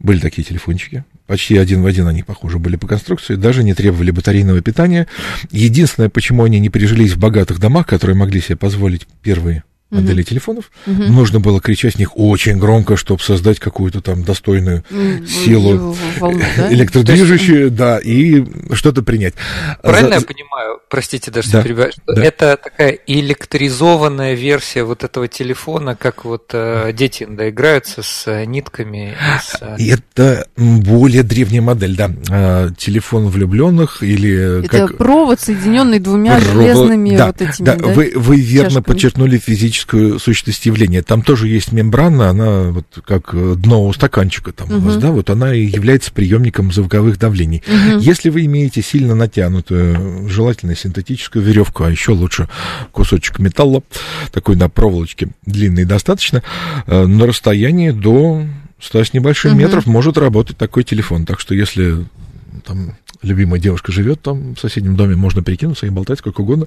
были такие телефончики. Почти один в один они похожи были по конструкции, даже не требовали батарейного питания. Единственное, почему они не прижились в богатых домах, которые могли себе позволить первые Мгм. модели телефонов, Мгм. нужно было кричать с них очень громко, чтобы создать какую-то там достойную М, силу волну, да? электродвижущую, да, и что-то принять. Правильно За- я понимаю, простите, даже Да, перебиваю, что да. это такая электризованная версия вот этого телефона, как вот э, дети иногда играются с э, нитками. и с, э, Это более древняя модель, да. А, Телефон влюбленных или Это как... провод, соединенный двумя Робо- железными да, вот этими, да, да? Вы, вы верно чашками? подчеркнули физическую сущность явления. Там тоже есть мембрана, она вот как э, дно у стаканчика там у вас, да, вот она и является приемником звуковых давлений. Мгм. Если вы имеете сильно натянутую, желательно синтетическую веревку, а еще лучше кусочек металла, такой на проволочке, длинный достаточно, э, на расстоянии до 100 с небольшим Мгм. метров может работать такой телефон. Так что если там любимая девушка живет там в соседнем доме, можно перекинуться и болтать сколько угодно.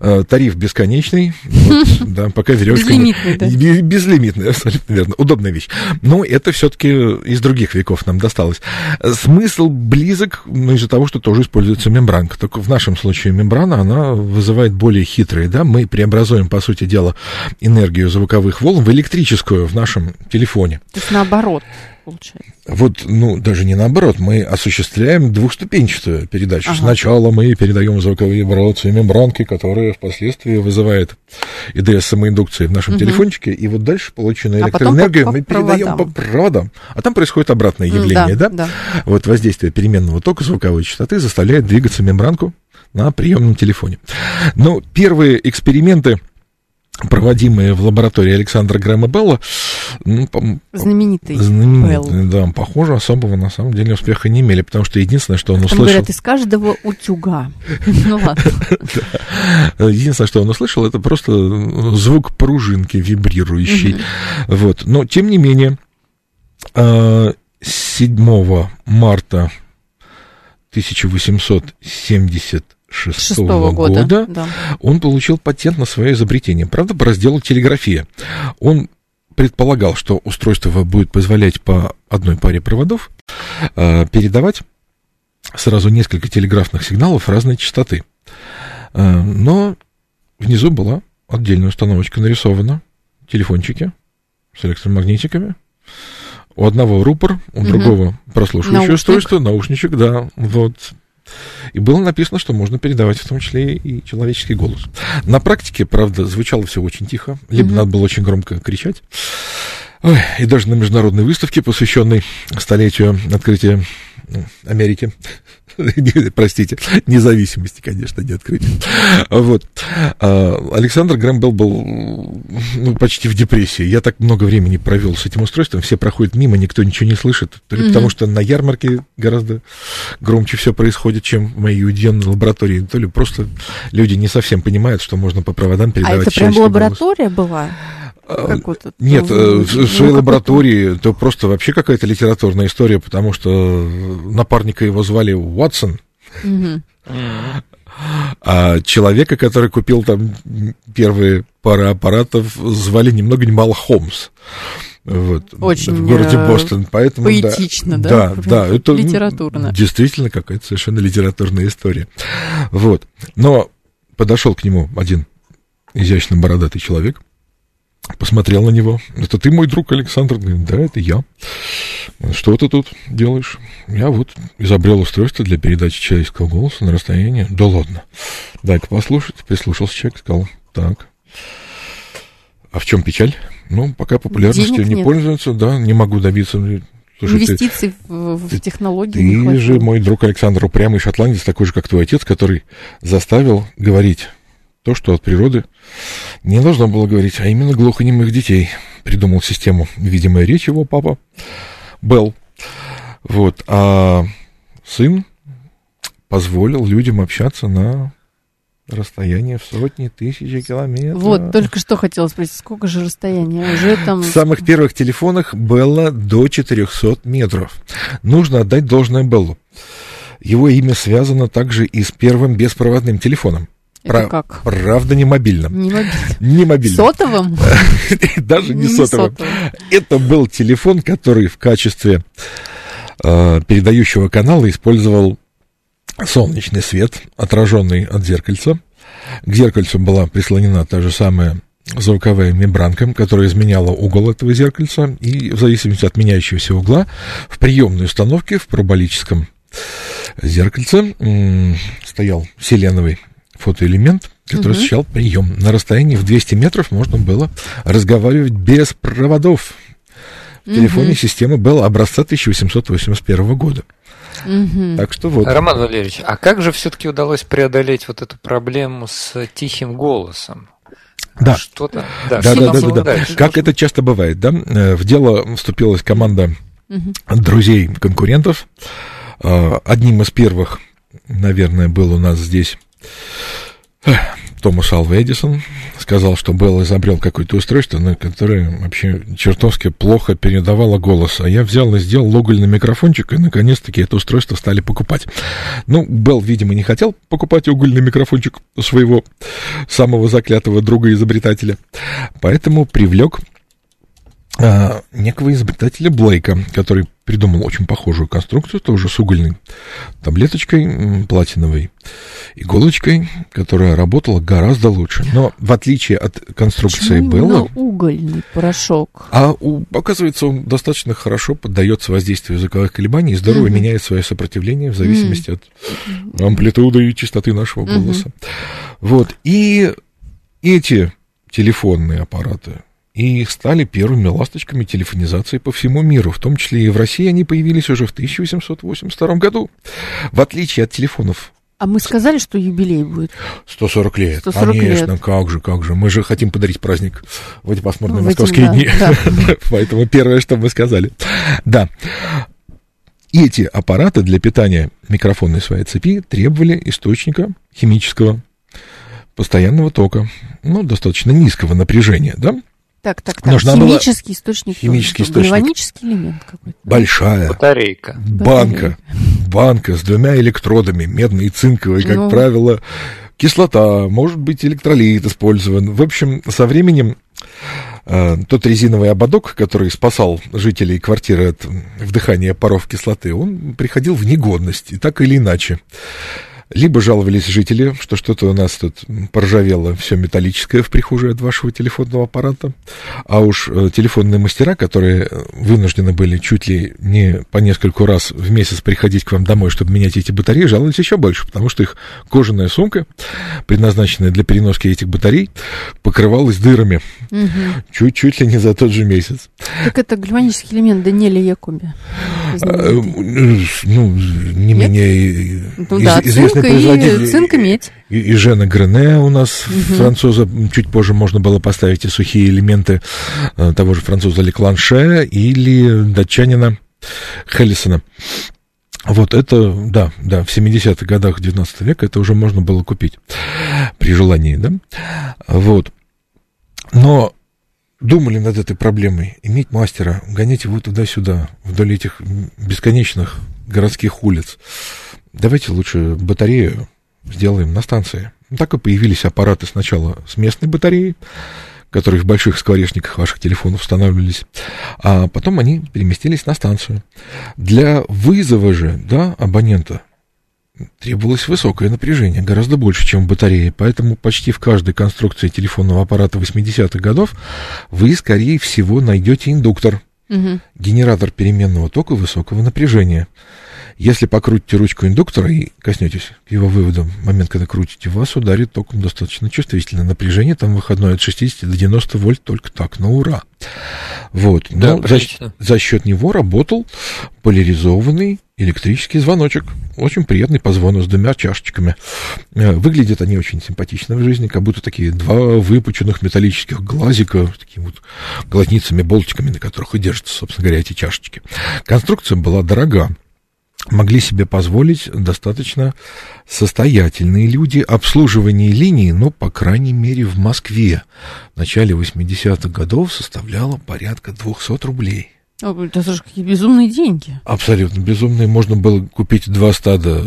Э, Тариф бесконечный, вот, да, пока веревочка... Безлимитный, да. Бе- Безлимитный, абсолютно верно. Удобная вещь. Но это все-таки из других веков нам досталось. Смысл близок ну, из-за того, что тоже используется мембранка. Только в нашем случае мембрана, она вызывает более хитрые, да, мы преобразуем, по сути дела, энергию звуковых волн в электрическую в нашем телефоне. То есть наоборот, получается. Вот, ну, даже не наоборот, мы осуществляем двухступенчатую передачу. Ага. Сначала мы передаем звуковые вибрации мембранки, которые впоследствии вызывает ИДС самоиндукции в нашем Мгм. телефончике, и вот дальше полученную А электроэнергию по- по мы передаем по проводам. А там происходит обратное явление, да? да. Вот воздействие переменного тока звуковой частоты заставляет двигаться мембранку на приемном телефоне. Но первые эксперименты, проводимые в лаборатории Александра Грэма Белла, ну, по- Знаменитый. Знаменитые, да, похоже, особого на самом деле успеха не имели, потому что единственное, что он Там услышал, говорят, из каждого утюга. Ну ладно. единственное, что он услышал, это просто звук пружинки вибрирующей. Вот, но тем не менее, э, 7 марта 1876 Шестого года. года да. он получил патент на свое изобретение. Правда, по разделу телеграфия. Он предполагал, что устройство будет позволять по одной паре проводов э, передавать сразу несколько телеграфных сигналов разной частоты. Э, но внизу была отдельная установочка нарисована, телефончики с электромагнитиками. У одного рупор, у Мгм. другого прослушивающее Наушник. устройство, наушничек, да, вот. И было написано, что можно передавать в том числе и человеческий голос. На практике, правда, звучало все очень тихо, либо Мгм. надо было очень громко кричать. Ой, и даже на международной выставке, посвященной столетию открытия Америки, простите, независимости, конечно, не открытия. Вот. А, Александр Грэм Белл был ну, почти в депрессии. Я так много времени провел с этим устройством, все проходят мимо, никто ничего не слышит. То ли mm-hmm. потому, что на ярмарке гораздо громче все происходит, чем в моей уединенной лаборатории, то ли просто люди не совсем понимают, что можно по проводам передавать А это прям лаборатория была? А, нет, э, в своей лаборатории это просто вообще какая-то литературная история, потому что напарника его звали Уотсон. А человека, который купил там первые пары аппаратов, звали ни много ни мало Холмс. Вот, Очень в городе э, Бостон. Поэтому, поэтично, да? Да, да. Это литературно. Действительно какая-то совершенно литературная история. Вот. Но подошел к нему один изящный бородатый человек, посмотрел на него. Это ты мой друг Александр? Да, это я. Что ты тут делаешь? Я вот изобрел устройство для передачи человеческого голоса на расстоянии. Да ладно. Дай-ка послушать. Прислушался человек, сказал, так. А в чем печаль? Ну, пока популярностью Денег не нет. пользуются, да, не могу добиться. Слушай, Инвестиций ты, в, в технологии. Ты же мой друг Александр упрямый шотландец, такой же, как твой отец, который заставил говорить то, что от природы не должно было говорить, а именно глухонемых детей. Придумал систему видимой речи его папа Белл. Вот. А сын позволил людям общаться на расстояние в сотни тысяч километров. Вот, только что хотела спросить, сколько же расстояние? Уже там... В самых первых телефонах было до 400 метров. Нужно отдать должное Беллу. Его имя связано также и с первым беспроводным телефоном. Это как? Правда, не мобильным. Не мобильным. Не мобильным. Сотовым? Даже не, сотовым. Это был телефон, который в качестве э, передающего канала использовал солнечный свет, отраженный от зеркальца. К зеркальцу была прислонена та же самая звуковая мембранка, которая изменяла угол этого зеркальца, и в зависимости от меняющегося угла в приемной установке в параболическом зеркальце стоял селеновый фотоэлемент, который угу. осуществлял прием. На расстоянии в 200 метров можно было разговаривать без проводов. В угу. телефоне системы Bell образца 1881 года. Угу. Так что вот. Роман Валерьевич, а как же все-таки удалось преодолеть вот эту проблему с тихим голосом? Да. Что-то. Да, да, да, да, да, да. Как это часто бывает, да? Э, в дело вступилась команда угу. друзей конкурентов. Э, одним из первых, наверное, был у нас здесь Томас Алва Эдисон сказал, что Белл изобрел какое-то устройство, на которое вообще чертовски плохо передавало голос. А я взял и сделал угольный микрофончик, и наконец-таки это устройство стали покупать. Ну, Белл, видимо, не хотел покупать угольный микрофончик своего самого заклятого друга-изобретателя, поэтому привлек а, некого изобретателя Блейка, который придумал очень похожую конструкцию, тоже с угольной таблеточкой платиновой, иголочкой, которая работала гораздо лучше. Но в отличие от конструкции Почему Белла... угольный порошок? А у, оказывается, он достаточно хорошо поддается воздействию языковых колебаний и здорово mm-hmm. меняет свое сопротивление в зависимости mm-hmm. от амплитуды и частоты нашего голоса. Mm-hmm. Вот. И эти телефонные аппараты, и стали первыми ласточками телефонизации по всему миру, в том числе и в России они появились уже в 1882 году. В отличие от телефонов а мы сказали, что юбилей будет? 140 лет. 140 Конечно, лет. как же, как же. Мы же хотим подарить праздник в эти пасмурные в московские эти, да, дни. Да. Поэтому первое, что мы сказали. Да. И эти аппараты для питания микрофонной своей цепи требовали источника химического постоянного тока, ну, достаточно низкого напряжения, да? Так, так, так. Нужна химический была... источник. Химический источник. Гальванический элемент какой-то. Большая. Батарейка. Банка. Банка с двумя электродами, медной и цинковой, как ну... правило. Кислота, может быть, электролит использован. В общем, со временем э, тот резиновый ободок, который спасал жителей квартиры от вдыхания паров кислоты, он приходил в негодность, и так или иначе. Либо жаловались жители, что что-то у нас тут поржавело все металлическое в прихожей от вашего телефонного аппарата. А уж э, телефонные мастера, которые вынуждены были чуть ли не по нескольку раз в месяц приходить к вам домой, чтобы менять эти батареи, жаловались еще больше, потому что их кожаная сумка, предназначенная для переноски этих батарей, покрывалась дырами. Угу. Чуть-чуть ли не за тот же месяц. Так это гальванический элемент Даниэля Якуби. Ну, не Нет? менее ну, да, известный цинк производитель. И, цинк и медь. И, и Жена Грене у нас угу. француза, чуть позже можно было поставить и сухие элементы того же француза Лекланше или датчанина Хеллисона. Вот это, да, да, в 70-х годах 19 века это уже можно было купить при желании, да. Вот. Но думали над этой проблемой, иметь мастера, гонять его туда-сюда, вдоль этих бесконечных городских улиц. Давайте лучше батарею сделаем на станции. Так и появились аппараты сначала с местной батареей, которые в больших скворечниках ваших телефонов устанавливались, а потом они переместились на станцию. Для вызова же, да, абонента требовалось высокое напряжение, гораздо больше, чем в батарее, поэтому почти в каждой конструкции телефонного аппарата 80-х годов вы, скорее всего, найдете индуктор, угу. генератор переменного тока высокого напряжения. Если покрутите ручку индуктора и коснетесь его вывода в момент, когда крутите, вас ударит током достаточно чувствительно. Напряжение там выходное от 60 до 90 вольт только так, на ура. Вот. Но да, за, за счет него работал поляризованный электрический звоночек. Очень приятный по звону с двумя чашечками. Э, выглядят они очень симпатично в жизни, как будто такие два выпученных металлических глазика, такими вот глазницами, болтиками, на которых и держатся, собственно говоря, эти чашечки. Конструкция была дорога могли себе позволить достаточно состоятельные люди обслуживание линии, но, по крайней мере, в Москве в начале 80-х годов составляло порядка 200 рублей. Это же какие безумные деньги. Абсолютно безумные. Можно было купить два стада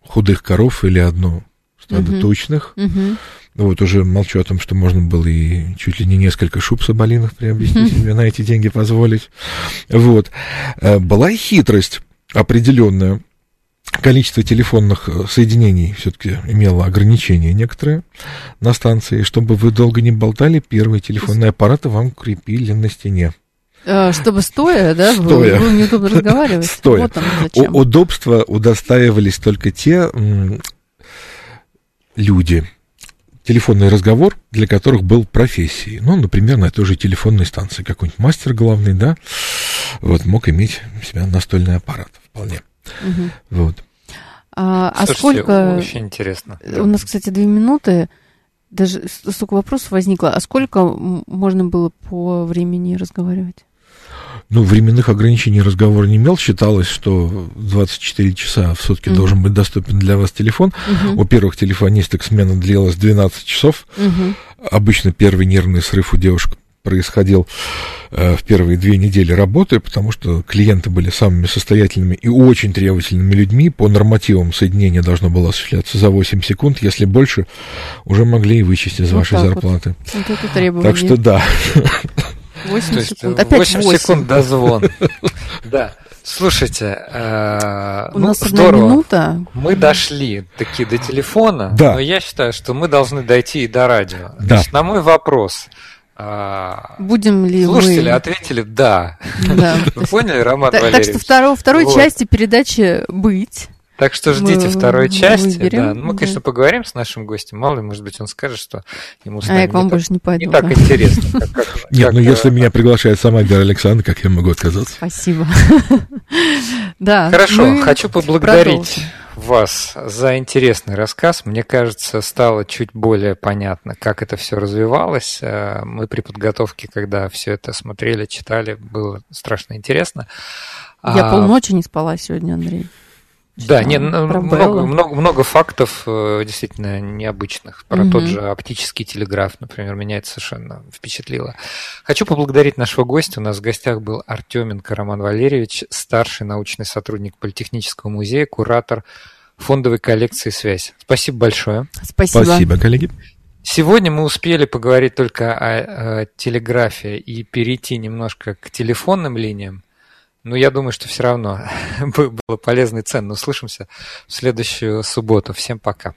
худых коров или одно стадо угу. тучных. Угу. Вот уже молчу о том, что можно было и чуть ли не несколько шуб соболиных приобрести себе на эти деньги позволить. Вот. Э, была и хитрость определенное количество телефонных э, соединений все-таки имело ограничения некоторые на станции. Чтобы вы долго не болтали, первые телефонные аппараты вам крепили на стене. Э, чтобы стоя, да, стоя. было неудобно разговаривать. Стоя. Вот зачем. Удобства удостаивались только те люди, телефонный разговор, для которых был профессией. Ну, например, на той же телефонной станции какой-нибудь мастер главный, да, вот, мог иметь у себя настольный аппарат вполне. Угу. Вот. А, а сколько... Очень интересно. У нас, кстати, две минуты. Даже столько вопросов возникло. А сколько можно было по времени разговаривать? Ну, временных ограничений разговор не имел. Считалось, что 24 часа в сутки mm-hmm. должен быть доступен для вас телефон. Mm-hmm. У первых телефонисток смена длилась 12 часов. Mm-hmm. Обычно первый нервный срыв у девушек происходил э, в первые две недели работы, потому что клиенты были самыми состоятельными и очень требовательными людьми. По нормативам соединение должно было осуществляться за 8 секунд. Если больше, уже могли и вычесть из вот вашей зарплаты. Вот. Вот это так что да. 8 секунд. Опять 8, 8 секунд дозвон. Да. Слушайте, э, у ну, нас здорово. одна минута. Мы дошли таки до телефона, да. но я считаю, что мы должны дойти и до радио. Да. Значит, на мой вопрос, а, Будем ли Слушатели мы... ответили «да». да. Вы поняли, Роман так, Валерьевич? Так что второй, второй вот. части передачи «Быть». Так что ждите мы, второй части. Выберем, да. Ну, мы, да. конечно, поговорим с нашим гостем. Мало ли, может быть, он скажет, что ему с А я к вам не больше так, не пойду. Не да. так интересно. Как, как, Нет, как, ну если э, меня приглашает сама Вера Александровна, как я могу отказаться? Спасибо. да. Хорошо, хочу поблагодарить вас за интересный рассказ. Мне кажется, стало чуть более понятно, как это все развивалось. Э, мы при подготовке, когда все это смотрели, читали, было страшно интересно. Я а... полночи не спала сегодня, Андрей. Да, не, много, много, много фактов э, действительно необычных. Про угу. тот же оптический телеграф, например, меня это совершенно впечатлило. Хочу поблагодарить нашего гостя. У нас в гостях был Артеменко Роман Валерьевич, старший научный сотрудник Политехнического музея, куратор фондовой коллекции «Связь». Спасибо большое. Спасибо. Спасибо, коллеги. Сегодня мы успели поговорить только о, о телеграфе и перейти немножко к телефонным линиям. Но я думаю, что все равно было полезно и ценно. Услышимся в следующую субботу. Всем пока.